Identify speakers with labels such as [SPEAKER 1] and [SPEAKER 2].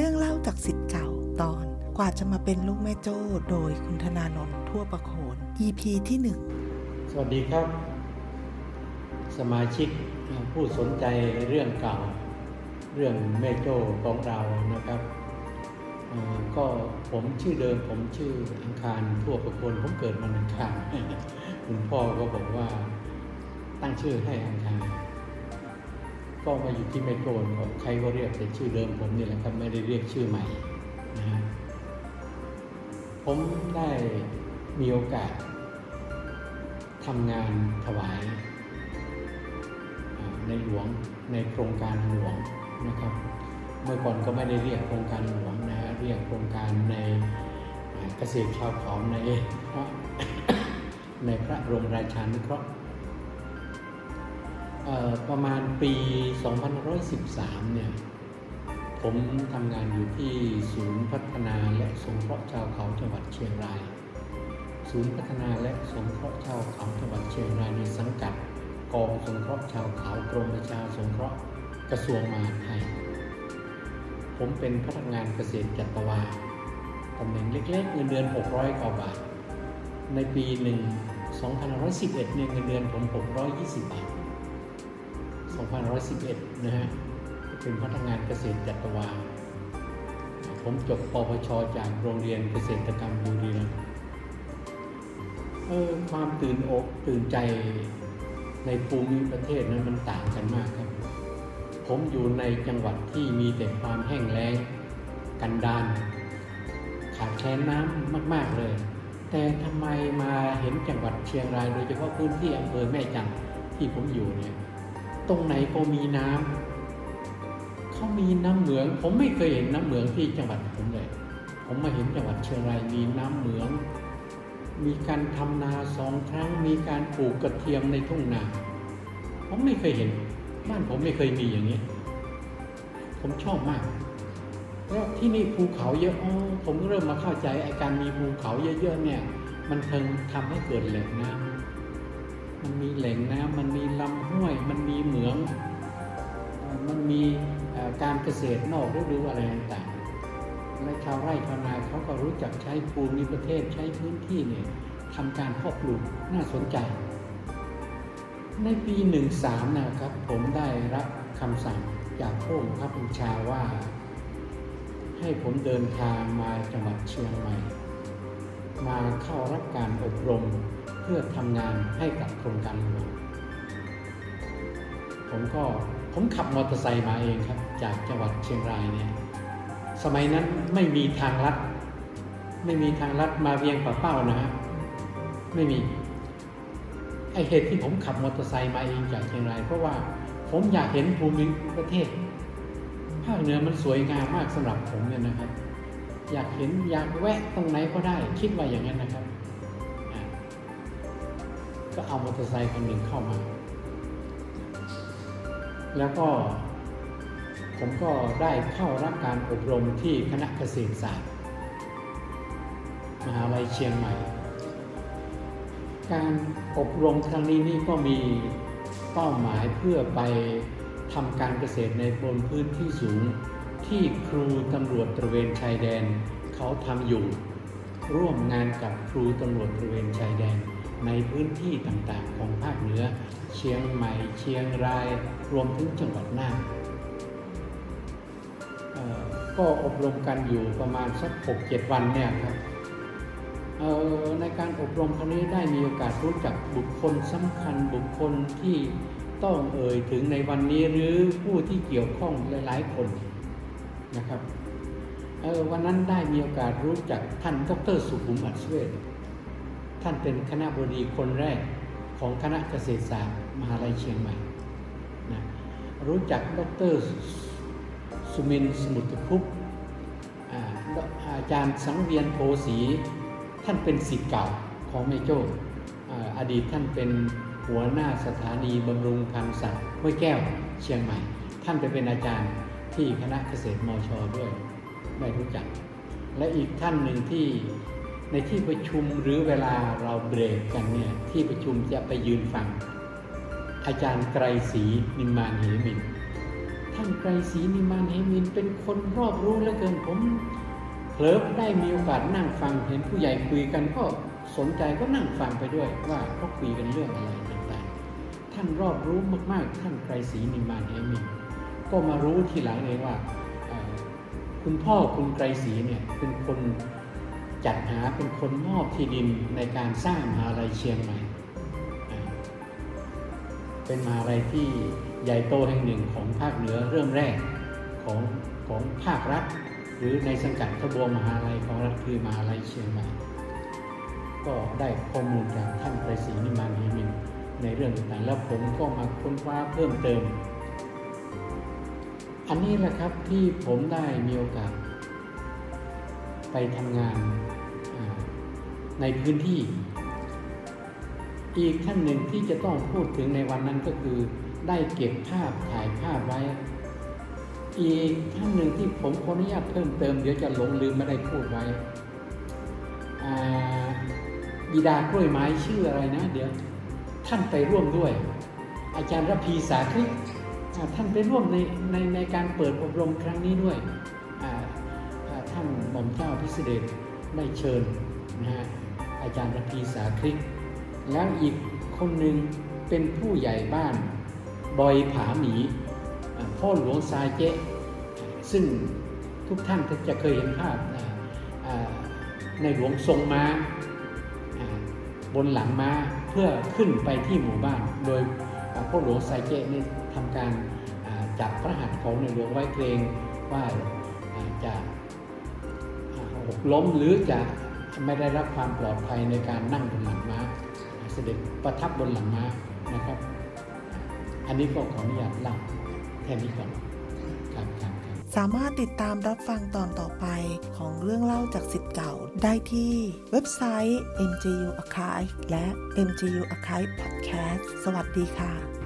[SPEAKER 1] รื่องเล่าจากสิทธิ์เก่าตอนกว่าจะมาเป็นลูกแม่โจ้โดยคุณธนานนทั่วประโคน EP ที่หนึ่ง
[SPEAKER 2] สวัสดีครับ สมาชิกผู้สนใจเรื่องเก่า เรื่องแม่โจ้ของเรานะครับก็ผมชื่อเดิมผมชื่ออังคารทั่วประโคนผมเกิดวันอังคารคุณพ่อก็บอกว่าตั้งชื่อให้อังคาร ก็มาอยู่ที่แม่โจ้ก็ใครก็เรียกแต่ชื่อเดิมผมนี่แหละครับไม่ได้เรียกชื่อใหม่นะฮะผมได้มีโอกาสทำงานถวายในหลวงในโครงการหลวงนะครับ เมื่อก่อนก็ไม่ได้เรียกโครงการหลวงนะเรียกโครงการในเกษตรชาวเขาในพระในพระบรมราชานุเคราะห์ ประมาณปี 2513 เนี่ย ผมทำงานอยู่ที่ศูนย์พัฒนาและสงเคราะห์ชาวเขาจังหวัดเชียงราย ศูนย์พัฒนาและสงเคราะห์ชาวเขาจังหวัดเชียงรายในสังกัด กองสงเคราะห์ชาวเขากรมประชาสงเคราะห์กระทรวงมหาดไทย ผมเป็นพนักงานเกษตรจัตวาตำแหน่งเล็กๆเงินเดือน 600กว่าบาทในปีหนึ่ง2511 เนี่ยเงินเดือนผม 620 บาท 2511 นะฮะเป็นพนักงานเกษตรจัตวา ผมจบปปชจากโรงเรียนเกษตรกรรมบุรีรัมย์เออความตื่นอกตื่นใจในภูมิประเทศนั้นมันต่างกันมากครับ ผมอยู่ในจังหวัดที่มีแต่ความแห้งแล้งกันดานขาดแคลนน้ำมาก ๆเลย แต่ทำไมมาเห็นจังหวัดเชียงรายโดยเฉพาะพื้นที่อำเภอแม่จันทร์ที่ผมอยู่เนี่ย ตรงไหนก็มีน้ำเขามีน้ำเหมือง ผมไม่เคยเห็นน้ำเหมืองที่จังหวัดผมเลย ผมมาเห็นจังหวัดเชียงรายมีน้ำเหมือง มีการทำนาสองครั้ง มีการปลูกกระเทียมในทุ่งนา ผมไม่เคยเห็น บ้านผมไม่เคยมีอย่างนี้ ผมชอบมากแล้วที่นี่ภูเขาเยอะอผมก็เริ่มมาเข้าใจไอ้การมีภูเขาเยอะๆเนี่ย มันเพิ่งทำให้เกิดแหล่งน้ำ มันมีแหล่งน้ำมันมีลำห้วย มันมีเหมือง มันมีการเกษตรนอกฤดูอะไรต่างๆและชาวไร่ชาวนาเขาก็รู้จักใช้ภูมิประเทศใช้พื้นที่เนี่ยทำการเพาะปลูกน่าสนใจ ในปี 13 นะครับผมได้รับคำสั่งจากผู้บังคับบัญชาว่า ให้ผมเดินทางมาจังหวัดเชียงใหม่ มาเข้ารับการอบรม พื่อทำงานให้กับโครงการหลวงผมก็ผมขับมอเตอร์ไซค์มาเองครับ จากจังหวัดเชียงรายเนี่ยสมัยนั้นไม่มีทางลัด ไม่มีทางลัดมาเวียงป่าเป้านะฮะไม่มีไอเหตุที่ผมขับมอเตอร์ไซค์มาเองจากเชียงราย เพราะว่าผมอยากเห็นภูมิประเทศ ภาคเหนือมันสวยงามมากสำหรับผมเนี่ยนะครับ อยากเห็นอยากแวะตรงไหนก็ได้ คิดว่าอย่างนั้นนะครับ ก็เอามอเตอร์ไซค์คันหนึ่งเข้ามา แล้วก็ผมก็ได้เข้ารับการอบรมที่คณะเกษตรศาสตร์ มหาลัยเชียงใหม่ การอบรมครั้งนี้นี่ก็มีเป้าหมายเพื่อไปทำการเกษตรในบนพื้นที่สูง ที่ครูตำรวจตระเวนชายแดน เขาทำอยู่ ร่วมงานกับครูตำรวจตระเวนชายแดน ในพื้นที่ต่างๆ ของภาคเหนือ เชียงใหม่ เชียงราย รวมถึงจังหวัดน่านก็อบรมกันอยู่ประมาณสักหกเจ็ดวันเนี่ยครับในการอบรมครั้งนี้ได้มีโอกาสรู้จักบุคคลสำคัญบุคคลที่ต้องเอ่ยถึงในวันนี้หรือผู้ที่เกี่ยวข้องหลายๆคนนะครับวันนั้นได้มีโอกาสรู้จักท่านดรสุขุมอัศเวศ ท่านเป็นคณะบดีคนแรกของคณะเกษตรศาสตร์มหาลัยเชียงใหม่นะรู้จักดรสุมินสมุทรคุปต์อาจารย์สังเวียนโพสีท่านเป็นศิษย์เก่าของแม่โจ้อ่าอดีตท่านเป็นหัวหน้าสถานีบำรุงพันธุ์สัตว์ห้วยแก้วเชียงใหม่ ท่านไปเป็นอาจารย์ที่คณะเกษตรมชด้วย ไม่รู้จัก และอีกท่านหนึ่งที่ ในที่ประชุมหรือเวลาเราเบรกกันเนี่ยที่ประชุมจะไปยืนฟัง อาจารย์ไกรศรีนิมานเหมิน ท่านไกรศรีนิมานเฮมินเป็นคนรอบรู้เหลือเกินผมเผลอได้มีโอกาสนั่งฟังเห็นผู้ใหญ่คุยกันก็สนใจก็นั่งฟังไปด้วยว่าเขาคุยกันเรื่องอะไรต่างๆ ท่านรอบรู้มากๆ ท่านไกรศรีนิมานเฮมิน ก็มารู้ทีหลังเองว่า คุณพ่อคุณไกรศรีเนี่ยเป็นคน จัดหาเป็นคนมอบที่ดินในการสร้างมหาลัยเชียงใหม่ เป็นมหาลัยที่ใหญ่โตแห่งหนึ่งของภาคเหนือเริ่มแรกของของภาครัฐ หรือในสังกัดทบวงมหาลัยของรัฐคือมหาลัยเชียงใหม่ ก็ได้ข้อมูลจากท่านไกรศรีนิมานเฮมินในเรื่องต่างๆแล้วผมก็มาค้นคว้าเพิ่มเติม อันนี้แหละครับที่ผมได้มีโอกาสไปทำงาน ในพื้นที่ อีกท่านหนึ่งที่จะต้องพูดถึงในวันนั้นก็คือ ได้เก็บภาพถ่ายภาพไว้ อีกท่านหนึ่งที่ผมขออนุญาตเพิ่มเติมเดี๋ยวจะหลงลืมไม่ได้พูดไว้บิดากล้วยไม้ชื่ออะไรนะ เดี๋ยว ท่านไปร่วมด้วย อาจารย์รพีสาคริกท่านไปร่วมในในในการเปิดอบรมครั้งนี้ด้วยท่านหม่อมเจ้าพิเศษได้เชิญนะฮะ อาจารย์ระพีสาคริก แล้วอีกคนหนึ่งเป็นผู้ใหญ่บ้านดอยผาหมี พ่อหลวงซาเจซึ่งทุกท่านจะเคยเห็นภาพในหลวงทรงมา้าบนหลังม้าเพื่อขึ้นไปที่หมู่บ้าน โดยพ่อหลวงไซเจนี่ทำการจับพระหัตถ์ของในหลวงไว้เกรงว่าจะหกล้มหรือจะ ไม่ได้รับความปลอดภัยในการนั่งบนหลังม้า เสด็จประทับบนหลังม้านะครับ อันนี้ก็ขออนุญาตเล่าแค่นี้ก่อนครับครับ
[SPEAKER 1] สามารถติดตามรับฟังตอนต่อไปของเรื่องเล่าจากสิทธิ์เก่าได้ที่เว็บไซต์ MGU Archive และ MGU Archive Podcast สวัสดีค่ะ